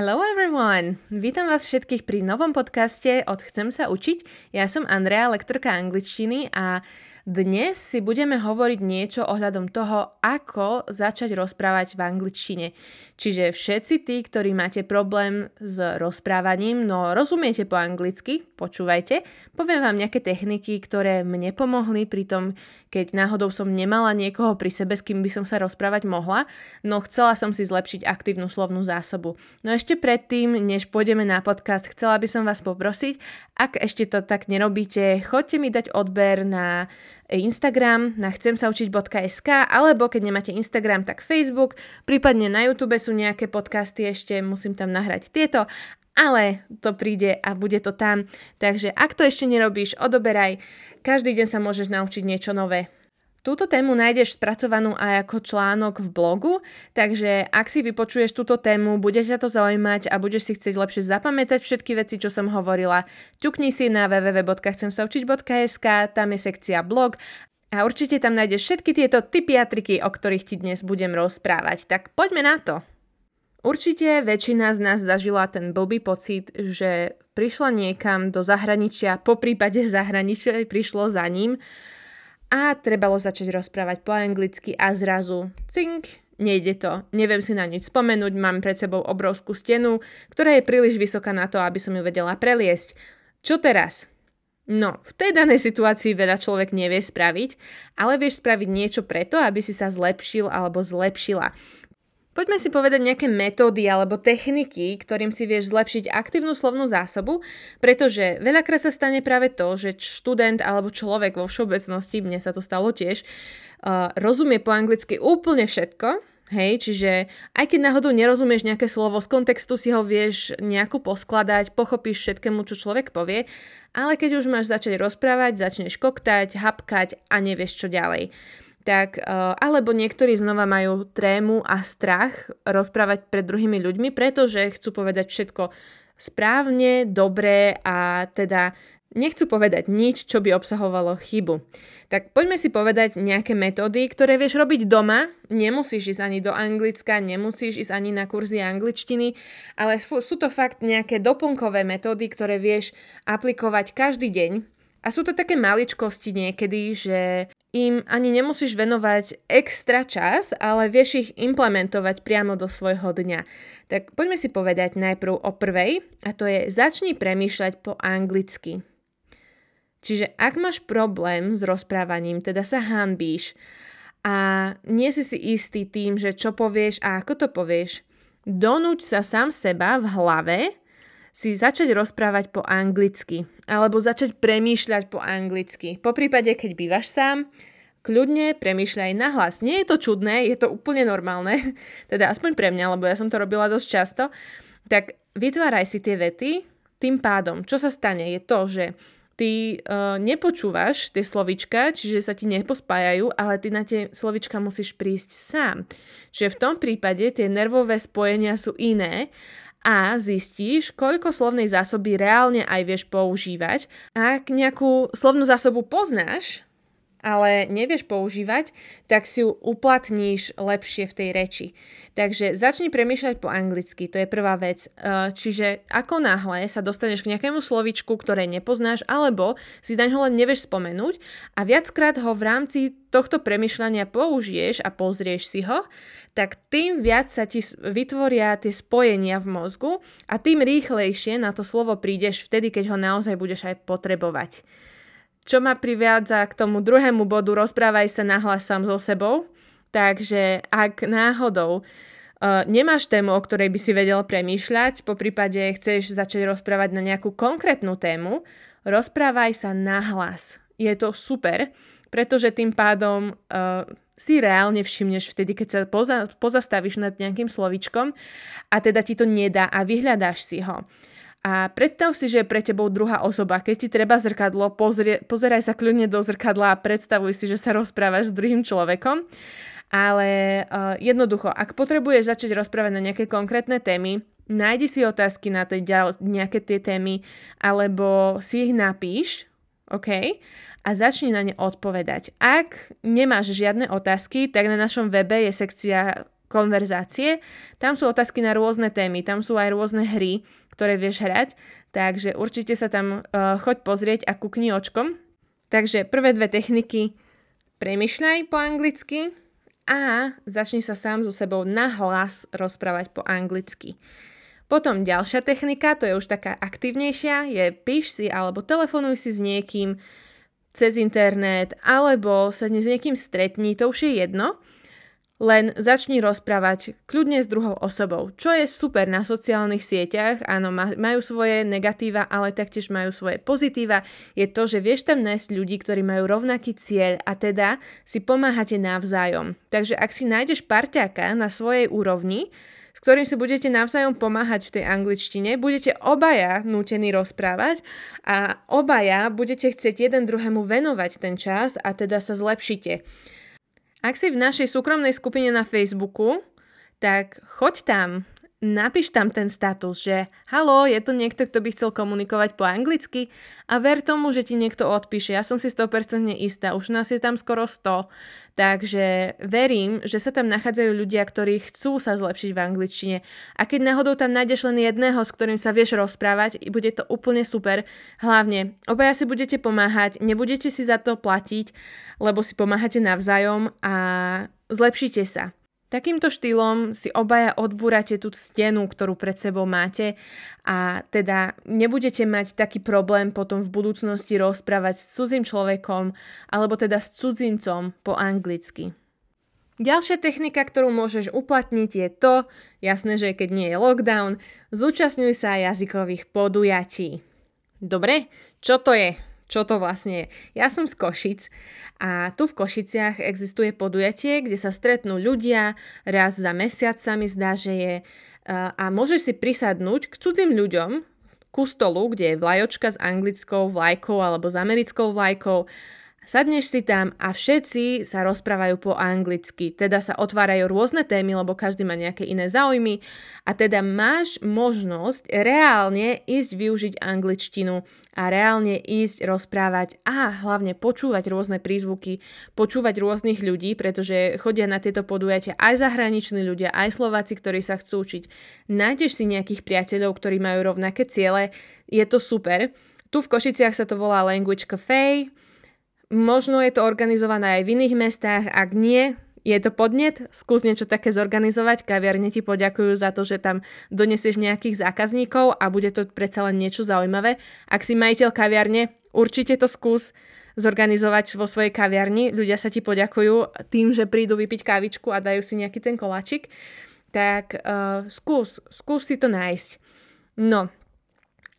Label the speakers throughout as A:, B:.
A: Hello everyone! Vítam vás všetkých pri novom podcaste od Chcem sa učiť. Ja som Andrea, lektorka angličtiny a dnes si budeme hovoriť niečo ohľadom toho, ako začať rozprávať v angličtine. Čiže všetci tí, ktorí máte problém s rozprávaním, no rozumiete po anglicky, počúvajte, poviem vám nejaké techniky, ktoré mne pomohli pri tom, keď náhodou som nemala niekoho pri sebe, s kým by som sa rozprávať mohla, no chcela som si zlepšiť aktívnu slovnú zásobu. No ešte predtým, než pôjdeme na podcast, chcela by som vás poprosiť, ak ešte to tak nerobíte, choďte mi dať odber na Instagram na chcem sa učiť.sk alebo keď nemáte Instagram, tak Facebook, prípadne na YouTube sú nejaké podcasty ešte, musím tam nahrať tieto, ale to príde a bude to tam. Takže ak to ešte nerobíš, odoberaj. Každý deň sa môžeš naučiť niečo nové. Túto tému nájdeš spracovanú aj ako článok v blogu, takže ak si vypočuješ túto tému, bude ťa to zaujímať a budeš si chcieť lepšie zapamätať všetky veci, čo som hovorila, ťukni si na www.chcemsaučiť.sk, tam je sekcia blog a určite tam nájdeš všetky tieto typy a triky, o ktorých ti dnes budem rozprávať. Tak poďme na to. Určite väčšina z nás zažila ten blbý pocit, že prišla niekam do zahraničia, po prípade zahraničia prišlo za ním a trebalo začať rozprávať po anglicky a zrazu cink, nejde to, neviem si na nič spomenúť, mám pred sebou obrovskú stenu, ktorá je príliš vysoká na to, aby som ju vedela preliesť. Čo teraz? No, v tej danej situácii veľa človek nevie spraviť, ale vieš spraviť niečo preto, aby si sa zlepšil alebo zlepšila. Poďme si povedať nejaké metódy alebo techniky, ktorým si vieš zlepšiť aktívnu slovnú zásobu, pretože veľakrát sa stane práve to, že študent alebo človek vo všeobecnosti, mne sa to stalo tiež, uh, rozumie po anglicky úplne všetko, Hej, čiže aj keď náhodou nerozumieš nejaké slovo, z kontextu si ho vieš nejako poskladať, pochopíš všetkému, čo človek povie, ale keď už máš začať rozprávať, začneš koktať, hapkať a nevieš čo ďalej tak, uh, alebo niektorí znova majú trému a strach rozprávať pred druhými ľuďmi, pretože chcú povedať všetko správne, dobre a teda nechcú povedať nič, čo by obsahovalo chybu. Tak poďme si povedať nejaké metódy, ktoré vieš robiť doma. Nemusíš ísť ani do Anglicka, nemusíš ísť ani na kurzy angličtiny, ale sú to fakt nejaké doplnkové metódy, ktoré vieš aplikovať každý deň. A sú to také maličkosti niekedy, že im ani nemusíš venovať extra čas, ale vieš ich implementovať priamo do svojho dňa. Tak poďme si povedať najprv o prvej, a to je začni premýšľať po anglicky. Čiže ak máš problém s rozprávaním, teda sa hanbíš a nie si si istý tým, že čo povieš a ako to povieš, donúť sa sám seba v hlave si začať rozprávať po anglicky alebo začať premýšľať po anglicky. Po prípade, keď bývaš sám, kľudne premýšľaj nahlas. Nie je to čudné, je to úplne normálne, teda aspoň pre mňa, lebo ja som to robila dosť často. Tak vytváraj si tie vety, tým pádom, čo sa stane, je to, že ty uh, nepočúvaš tie slovička, čiže sa ti nepospájajú, ale ty na tie slovička musíš prísť sám. Čiže v tom prípade tie nervové spojenia sú iné a zistíš, koľko slovnej zásoby reálne aj vieš používať. Ak nejakú slovnú zásobu poznáš, ale nevieš používať, tak si ju uplatníš lepšie v tej reči. Takže začni premýšľať po anglicky, to je prvá vec. E, čiže ako náhle sa dostaneš k nejakému slovičku, ktoré nepoznáš, alebo si daň ho len nevieš spomenúť a viackrát ho v rámci tohto premyšľania použiješ a pozrieš si ho, tak tým viac sa ti vytvoria tie spojenia v mozgu a tým rýchlejšie na to slovo prídeš vtedy, keď ho naozaj budeš aj potrebovať. Čo ma priviadza k tomu druhému bodu, rozprávaj sa nahlas sám so sebou. Takže ak náhodou uh, nemáš tému, o ktorej by si vedel premýšľať, po prípade chceš začať rozprávať na nejakú konkrétnu tému, rozprávaj sa nahlas. Je to super, pretože tým pádom uh, si reálne všimneš vtedy, keď sa poza, pozastavíš nad nejakým slovičkom a teda ti to nedá a vyhľadáš si ho. A predstav si, že je pre tebou druhá osoba. Keď ti treba zrkadlo, pozrie, pozeraj sa kľudne do zrkadla a predstavuj si, že sa rozprávaš s druhým človekom. Ale uh, jednoducho, ak potrebuješ začať rozprávať na nejaké konkrétne témy, nájdi si otázky na tej ďal, nejaké tie témy, alebo si ich napíš, OK? A začni na ne odpovedať. Ak nemáš žiadne otázky, tak na našom webe je sekcia konverzácie. Tam sú otázky na rôzne témy, tam sú aj rôzne hry, ktoré vieš hrať, takže určite sa tam uh, choď pozrieť a kukni očkom. Takže prvé dve techniky premyšľaj po anglicky a začni sa sám so sebou nahlas rozprávať po anglicky. Potom ďalšia technika, to je už taká aktívnejšia, je píš si alebo telefonuj si s niekým cez internet alebo sa s niekým stretni, to už je jedno. Len začni rozprávať kľudne s druhou osobou, čo je super na sociálnych sieťach. Áno, majú svoje negatíva, ale taktiež majú svoje pozitíva. Je to, že vieš tam nájsť ľudí, ktorí majú rovnaký cieľ a teda si pomáhate navzájom. Takže ak si nájdeš parťaka na svojej úrovni, s ktorým si budete navzájom pomáhať v tej angličtine, budete obaja nútení rozprávať a obaja budete chcieť jeden druhému venovať ten čas a teda sa zlepšite. Ak si v našej súkromnej skupine na Facebooku, tak choď tam, napíš tam ten status, že halo, je tu niekto, kto by chcel komunikovať po anglicky a ver tomu, že ti niekto odpíše. Ja som si 100% istá, už nás je tam skoro 100, takže verím, že sa tam nachádzajú ľudia, ktorí chcú sa zlepšiť v angličtine a keď náhodou tam nájdeš len jedného, s ktorým sa vieš rozprávať, bude to úplne super. Hlavne, obaja si budete pomáhať, nebudete si za to platiť, lebo si pomáhate navzájom a zlepšite sa. Takýmto štýlom si obaja odbúrate tú stenu, ktorú pred sebou máte a teda nebudete mať taký problém potom v budúcnosti rozprávať s cudzím človekom alebo teda s cudzincom po anglicky. Ďalšia technika, ktorú môžeš uplatniť je to, jasné, že keď nie je lockdown, zúčastňuj sa jazykových podujatí. Dobre, čo to je? Čo to vlastne je? Ja som z Košic a tu v Košiciach existuje podujatie, kde sa stretnú ľudia, raz za mesiac sa mi zdá, že je, a môžeš si prisadnúť k cudzím ľuďom ku stolu, kde je vlajočka s anglickou vlajkou alebo s americkou vlajkou Sadneš si tam a všetci sa rozprávajú po anglicky, teda sa otvárajú rôzne témy, lebo každý má nejaké iné záujmy a teda máš možnosť reálne ísť využiť angličtinu a reálne ísť rozprávať a hlavne počúvať rôzne prízvuky, počúvať rôznych ľudí, pretože chodia na tieto podujatia aj zahraniční ľudia, aj Slováci, ktorí sa chcú učiť. Nájdeš si nejakých priateľov, ktorí majú rovnaké ciele, je to super. Tu v Košiciach sa to volá Language Cafe, Možno je to organizované aj v iných mestách, ak nie, je to podnet, skús niečo také zorganizovať, kaviarne ti poďakujú za to, že tam donesieš nejakých zákazníkov a bude to predsa len niečo zaujímavé. Ak si majiteľ kaviarne, určite to skús zorganizovať vo svojej kaviarni, ľudia sa ti poďakujú tým, že prídu vypiť kávičku a dajú si nejaký ten koláčik, tak uh, skús, skús si to nájsť. No,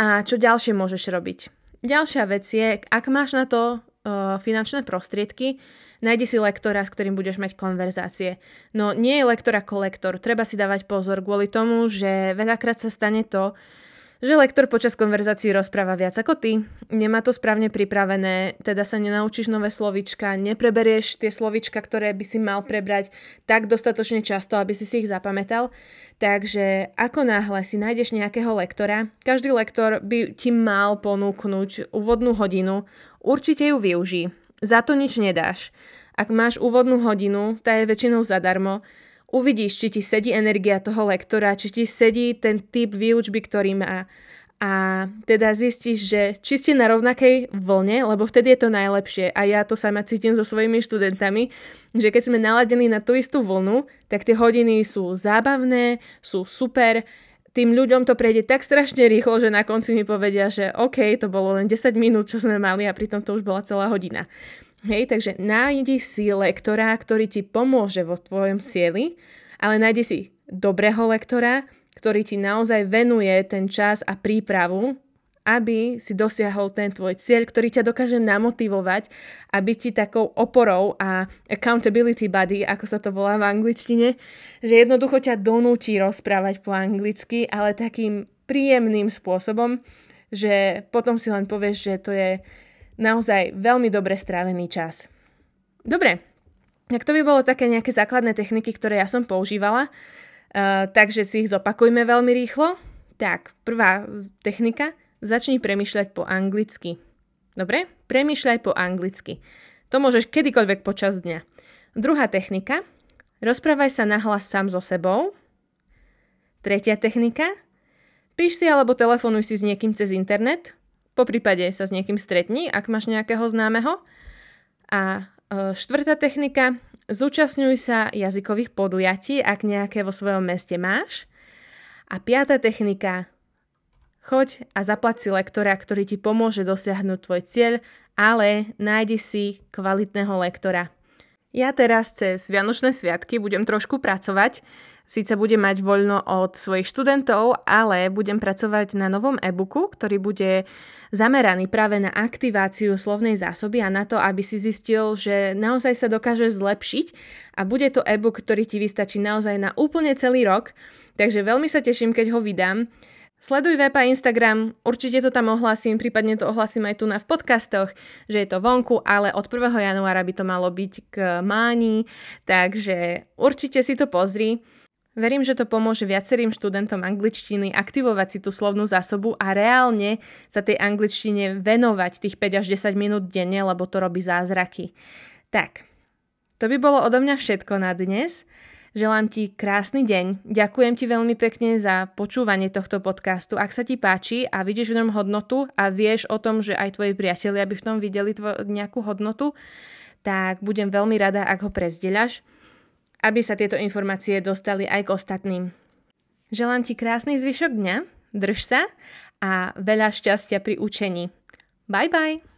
A: a čo ďalšie môžeš robiť? Ďalšia vec je, ak máš na to finančné prostriedky, nájdi si lektora, s ktorým budeš mať konverzácie. No nie je lektor ako lektor, treba si dávať pozor kvôli tomu, že veľakrát sa stane to, že lektor počas konverzácií rozpráva viac ako ty, nemá to správne pripravené, teda sa nenaučíš nové slovička, nepreberieš tie slovička, ktoré by si mal prebrať tak dostatočne často, aby si si ich zapamätal. Takže ako náhle si nájdeš nejakého lektora, každý lektor by ti mal ponúknuť úvodnú hodinu, určite ju využij. Za to nič nedáš. Ak máš úvodnú hodinu, tá je väčšinou zadarmo, uvidíš, či ti sedí energia toho lektora, či ti sedí ten typ výučby, ktorý má. A teda zistíš, že či ste na rovnakej vlne, lebo vtedy je to najlepšie. A ja to sama cítim so svojimi študentami, že keď sme naladení na tú istú vlnu, tak tie hodiny sú zábavné, sú super, tým ľuďom to prejde tak strašne rýchlo, že na konci mi povedia, že OK, to bolo len 10 minút, čo sme mali a pritom to už bola celá hodina. Hej, takže nájdi si lektora, ktorý ti pomôže vo tvojom cieli, ale nájdi si dobrého lektora, ktorý ti naozaj venuje ten čas a prípravu, aby si dosiahol ten tvoj cieľ, ktorý ťa dokáže namotivovať a byť ti takou oporou a accountability buddy, ako sa to volá v angličtine, že jednoducho ťa donúti rozprávať po anglicky, ale takým príjemným spôsobom, že potom si len povieš, že to je naozaj veľmi dobre strávený čas. Dobre, tak to by bolo také nejaké základné techniky, ktoré ja som používala, uh, takže si ich zopakujme veľmi rýchlo. Tak, prvá technika, začni premyšľať po anglicky. Dobre? Premýšľaj po anglicky. To môžeš kedykoľvek počas dňa. Druhá technika, Rozprávaj sa nahlas sám so sebou. Tretia technika. Píš si alebo telefonuj si s niekým cez internet. Po prípade sa s niekým stretni, ak máš nejakého známeho. A e, štvrtá technika. Zúčastňuj sa jazykových podujatí, ak nejaké vo svojom meste máš. A piatá technika. Choď a zaplať si lektora, ktorý ti pomôže dosiahnuť tvoj cieľ, ale nájdi si kvalitného lektora. Ja teraz cez Vianočné sviatky budem trošku pracovať. Síce budem mať voľno od svojich študentov, ale budem pracovať na novom e-booku, ktorý bude zameraný práve na aktiváciu slovnej zásoby a na to, aby si zistil, že naozaj sa dokážeš zlepšiť a bude to e-book, ktorý ti vystačí naozaj na úplne celý rok. Takže veľmi sa teším, keď ho vydám. Sleduj web a Instagram, určite to tam ohlasím, prípadne to ohlasím aj tu na v podcastoch, že je to vonku, ale od 1. januára by to malo byť k máni, takže určite si to pozri. Verím, že to pomôže viacerým študentom angličtiny aktivovať si tú slovnú zásobu a reálne sa tej angličtine venovať tých 5 až 10 minút denne, lebo to robí zázraky. Tak, to by bolo odo mňa všetko na dnes. Želám ti krásny deň. Ďakujem ti veľmi pekne za počúvanie tohto podcastu. Ak sa ti páči a vidíš v ňom hodnotu a vieš o tom, že aj tvoji priatelia by v tom videli tvo- nejakú hodnotu, tak budem veľmi rada, ak ho prezdeľaš, aby sa tieto informácie dostali aj k ostatným. Želám ti krásny zvyšok dňa, drž sa a veľa šťastia pri učení. Bye bye!